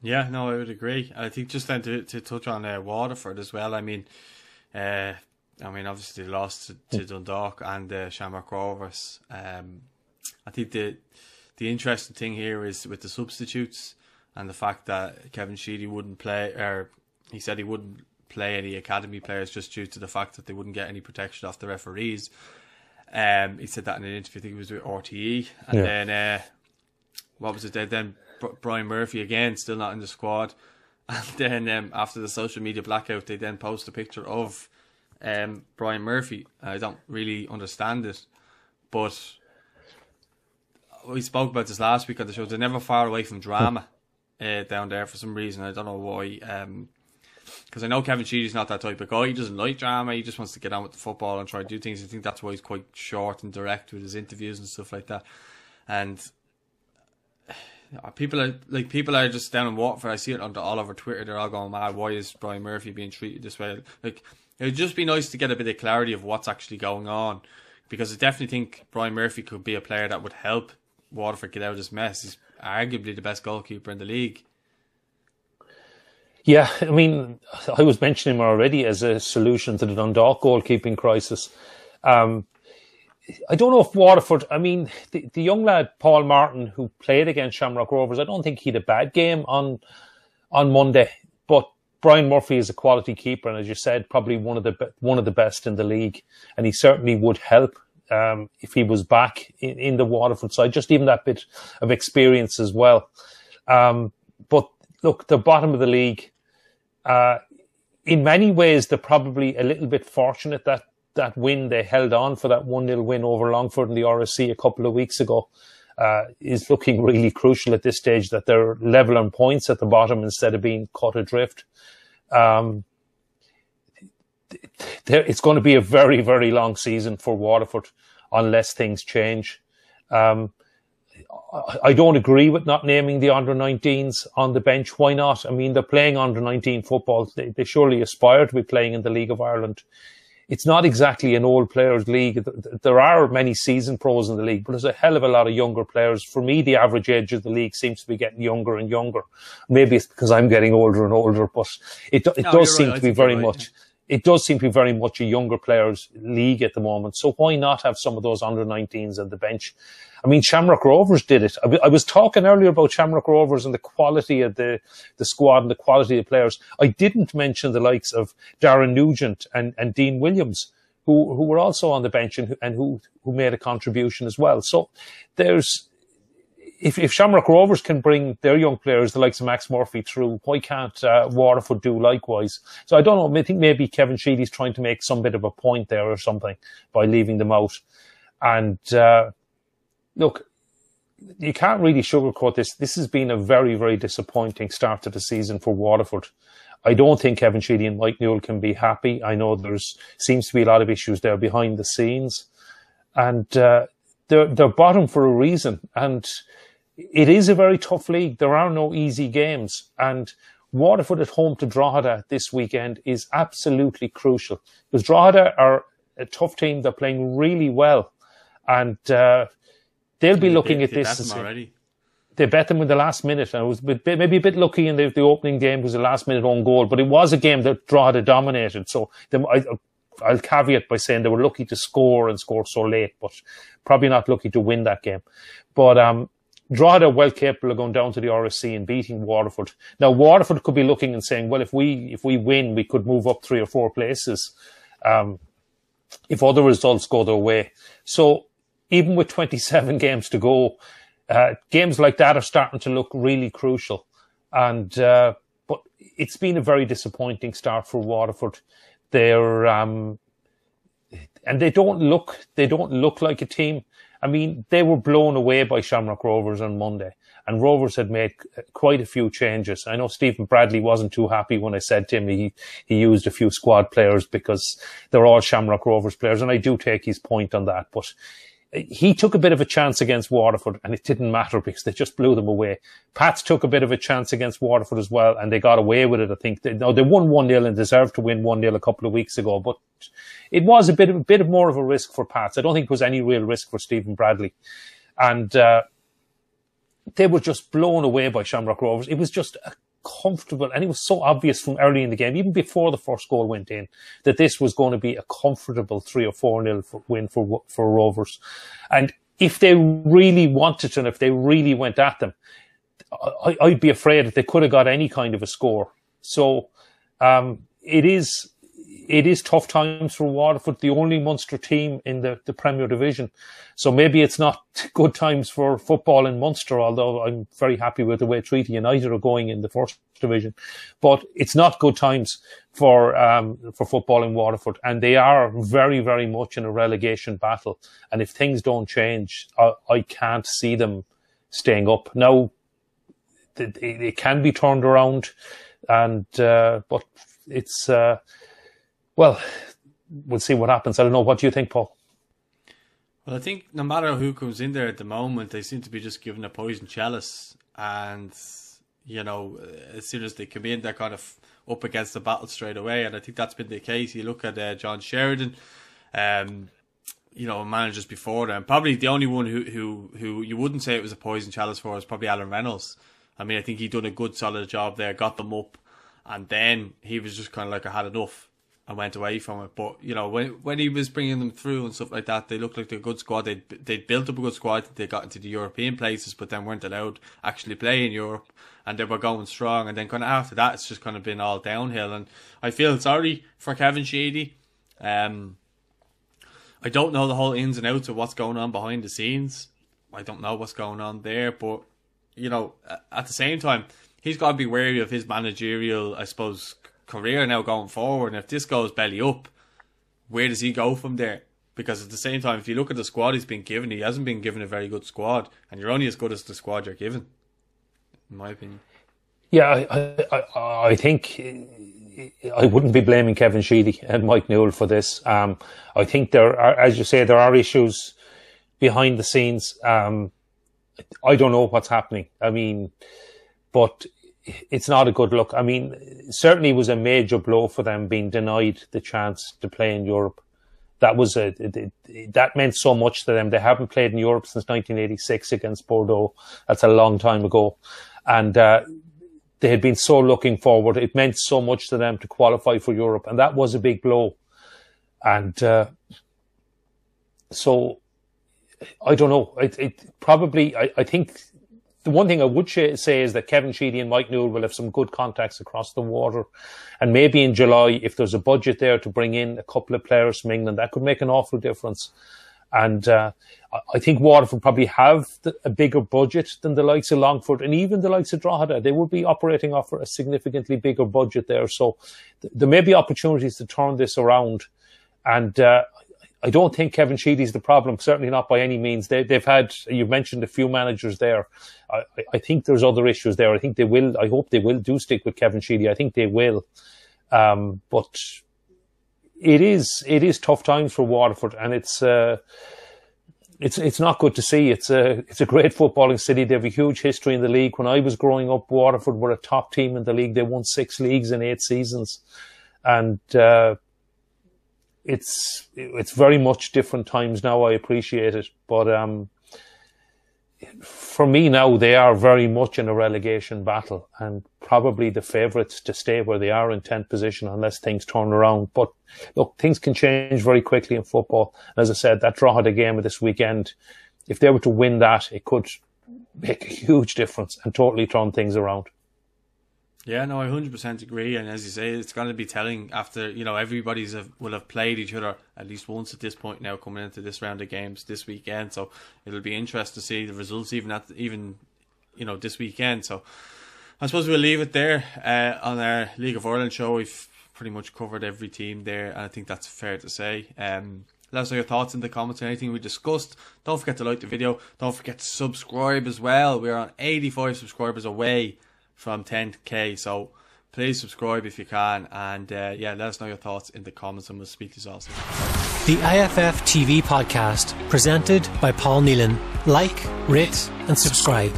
Yeah, no, I would agree. I think just then to, to touch on uh, Waterford as well. I mean, uh, I mean, obviously they lost to, to Dundalk and uh, Shamrock Rovers. Um, I think the the interesting thing here is with the substitutes and the fact that Kevin Sheedy wouldn't play, or he said he wouldn't play any academy players just due to the fact that they wouldn't get any protection off the referees. Um, he said that in an interview. I think it was with RTE, and yeah. then uh, what was it? Then Brian Murphy again, still not in the squad. <laughs> And then um, after the social media blackout, they then post a picture of um, Brian Murphy. I don't really understand it, but we spoke about this last week on the show. They're never far away from drama <laughs> uh, down there for some reason. I don't know why. Because um, I know Kevin Sheedy's not that type of guy. He doesn't like drama. He just wants to get on with the football and try to do things. I think that's why he's quite short and direct with his interviews and stuff like that. And people are like people are just down in Waterford. I see it on all over Twitter. They're all going mad. Why is Brian Murphy being treated this way? Like it would just be nice to get a bit of clarity of what's actually going on, because I definitely think Brian Murphy could be a player that would help Waterford get out of this mess. He's arguably the best goalkeeper in the league. Yeah, I mean, I was mentioning him already as a solution to the Dundalk goalkeeping crisis. Um, I don't know if Waterford. I mean, the, the young lad Paul Martin who played against Shamrock Rovers. I don't think he had a bad game on on Monday. But Brian Murphy is a quality keeper, and as you said, probably one of the one of the best in the league. And he certainly would help um, if he was back in, in, the Waterford side. Just even that bit of experience as well. Um, but look, the bottom of the league. Uh, in many ways, they're probably a little bit fortunate that that win they held on for that 1 0 win over Longford in the RSC a couple of weeks ago uh, is looking really crucial at this stage that they're level on points at the bottom instead of being caught adrift. Um, it's going to be a very, very long season for Waterford unless things change. Um, I don't agree with not naming the under 19s on the bench. Why not? I mean, they're playing under 19 football. They, they surely aspire to be playing in the League of Ireland it's not exactly an old players league. There are many seasoned pros in the league, but there's a hell of a lot of younger players. For me, the average age of the league seems to be getting younger and younger. Maybe it's because I'm getting older and older, but it, it no, does seem right. to be very right. much it does seem to be very much a younger players league at the moment. So why not have some of those under 19s at the bench? I mean, Shamrock Rovers did it. I, was talking earlier about Shamrock Rovers and the quality of the, the squad and the quality of the players. I didn't mention the likes of Darren Nugent and, and Dean Williams, who, who were also on the bench and, and who, who made a contribution as well. So there's, if, if Shamrock Rovers can bring their young players, the likes of Max Murphy, through, why can't uh, Waterford do likewise? So I don't know. I think maybe Kevin Sheedy's trying to make some bit of a point there or something by leaving them out. And uh, look, you can't really sugarcoat this. This has been a very, very disappointing start to the season for Waterford. I don't think Kevin Sheedy and Mike Newell can be happy. I know there's seems to be a lot of issues there behind the scenes, and uh, they're they're bottom for a reason. And it is a very tough league. There are no easy games, and Waterford at home to Drogheda this weekend is absolutely crucial because Drogheda are a tough team. They're playing really well, and uh, they'll be looking at this. already. They bet them in the last minute, and it was bit, maybe a bit lucky in the, the opening game was a last minute own goal, but it was a game that Drogheda dominated. So they, I, I'll caveat by saying they were lucky to score and score so late, but probably not lucky to win that game. But um, Drogheda well capable of going down to the RSC and beating Waterford. Now Waterford could be looking and saying, well, if we if we win, we could move up three or four places. Um, if other results go their way, so even with 27 <laughs> games to go, uh, games like that are starting to look really crucial. And uh, but it's been a very disappointing start for Waterford. They're um, and they don't look they don't look like a team I mean, they were blown away by Shamrock Rovers on Monday, and Rovers had made quite a few changes. I know Stephen Bradley wasn't too happy when I said to him he, he used a few squad players because they're all Shamrock Rovers players, and I do take his point on that. But he took a bit of a chance against Waterford and it didn't matter because they just blew them away. Pats took a bit of a chance against Waterford as well and they got away with it. I think they, no, they won 1-0 and deserved to win 1-0 a couple of weeks ago, but it was a bit a bit more of a risk for Pats. I don't think it was any real risk for Stephen Bradley. And, uh, they were just blown away by Shamrock Rovers. It was just a comfortable, and it was so obvious from early in the game, even before the first goal went in, that this was going to be a comfortable three or four nil win for for Rovers. And if they really wanted to, and if they really went at them, I, would be afraid that they could have got any kind of a score. So um, it is it is tough times for Waterford, the only Munster team in the, the Premier Division. So maybe it's not <laughs> good times for football in Munster, although I'm very happy with the way Treaty United are going in the first division. But it's not good times for um, for football in Waterford, and they are very, very much in a relegation battle. And if things don't change, I, I can't see them staying up. Now, it, can be turned around, and uh, but it's. Uh, well, we'll see what happens. I don't know. What do you think, Paul? Well, I think no matter who comes in there at the moment, they seem to be just given a poison chalice, and you know, as soon as they come in, they're kind of up against the battle straight away. And I think that's been the case. You look at uh, John Sheridan, um, you know, managers before them. Probably the only one who who who you wouldn't say it was a poison chalice for is probably Alan Reynolds. I mean, I think he done a good solid job there, got them up, and then he was just kind of like I had enough and went away from it. But you know, when when he was bringing them through and stuff like that, they looked like a good squad. They they built up a good squad. They got into the European places, but then weren't allowed actually play in Europe, and they were going strong. And then kind of after that, it's just kind of been all downhill. And I feel sorry for Kevin Sheedy. Um, I don't know the whole ins and outs of what's going on behind the scenes. I don't know what's going on there, but you know, at the same time, he's got to be wary of his managerial, I suppose, career now going forward. And if this goes belly up, where does he go from there? Because at the same time, if you look at the squad he's been given, he hasn't been given a very good squad, and you're only as good as the squad you're given, in my opinion. Yeah, I, I, I think I wouldn't be blaming Kevin Sheedy and Mike Newell for this. Um, I think there are, as you say, there are issues behind the scenes. Um, I don't know what's happening. I mean, but it's not a good look. I mean, certainly was a major blow for them being denied the chance to play in Europe. That was a that meant so much to them. They haven't played in Europe since 1986 against Bordeaux. That's a long time ago, and uh, they had been so looking forward. It meant so much to them to qualify for Europe, and that was a big blow. And uh, so, I don't know. It, it probably I, I think the one thing I would say is that Kevin Sheedy and Mike Newell will have some good contacts across the water. And maybe in July, if there's a budget there to bring in a couple of players from England, that could make an awful difference. And uh, I think Waterford probably have a bigger budget than the likes of Longford and even the likes of Drogheda. They would be operating off a significantly bigger budget there. So th- there may be opportunities to turn this around. And uh, I don't think Kevin Sheedy's the problem. Certainly not by any means. They, have had, you've mentioned a few managers there. I, I, think there's other issues there. I think they will. I hope they will do stick with Kevin Sheedy. I think they will. Um, but it is it is tough times for Waterford, and it's. Uh, it's it's not good to see. It's a it's a great footballing city. They have a huge history in the league. When I was growing up, Waterford were a top team in the league. They won six leagues in eight seasons, and uh, it's it's very much different times now. I appreciate it, but um, for me now, they are very much in a relegation battle and probably the favourites to stay where they are in 10th position unless things turn around. But look, things can change very quickly in football. As I said, that draw the game of this weekend, if they were to win that, it could make a huge difference and totally turn things around. Yeah, no, I hundred percent agree. And as you say, it's going to be telling after you know everybody's have, will have played each other at least once at this point now, coming into this round of games this weekend. So it'll be interesting to see the results even at even you know this weekend. So I suppose we'll leave it there uh, on our League of Ireland show. We've pretty much covered every team there, and I think that's fair to say. Um, let us know your thoughts in the comments on anything we discussed. Don't forget to like the video. Don't forget to subscribe as well. We're on 85 subscribers away from 10k. So please subscribe if you can, and uh, yeah, let us know your thoughts in the comments, and we'll speak to you soon. The IFF TV podcast, presented by Paul Nealon. Like, rate, and subscribe.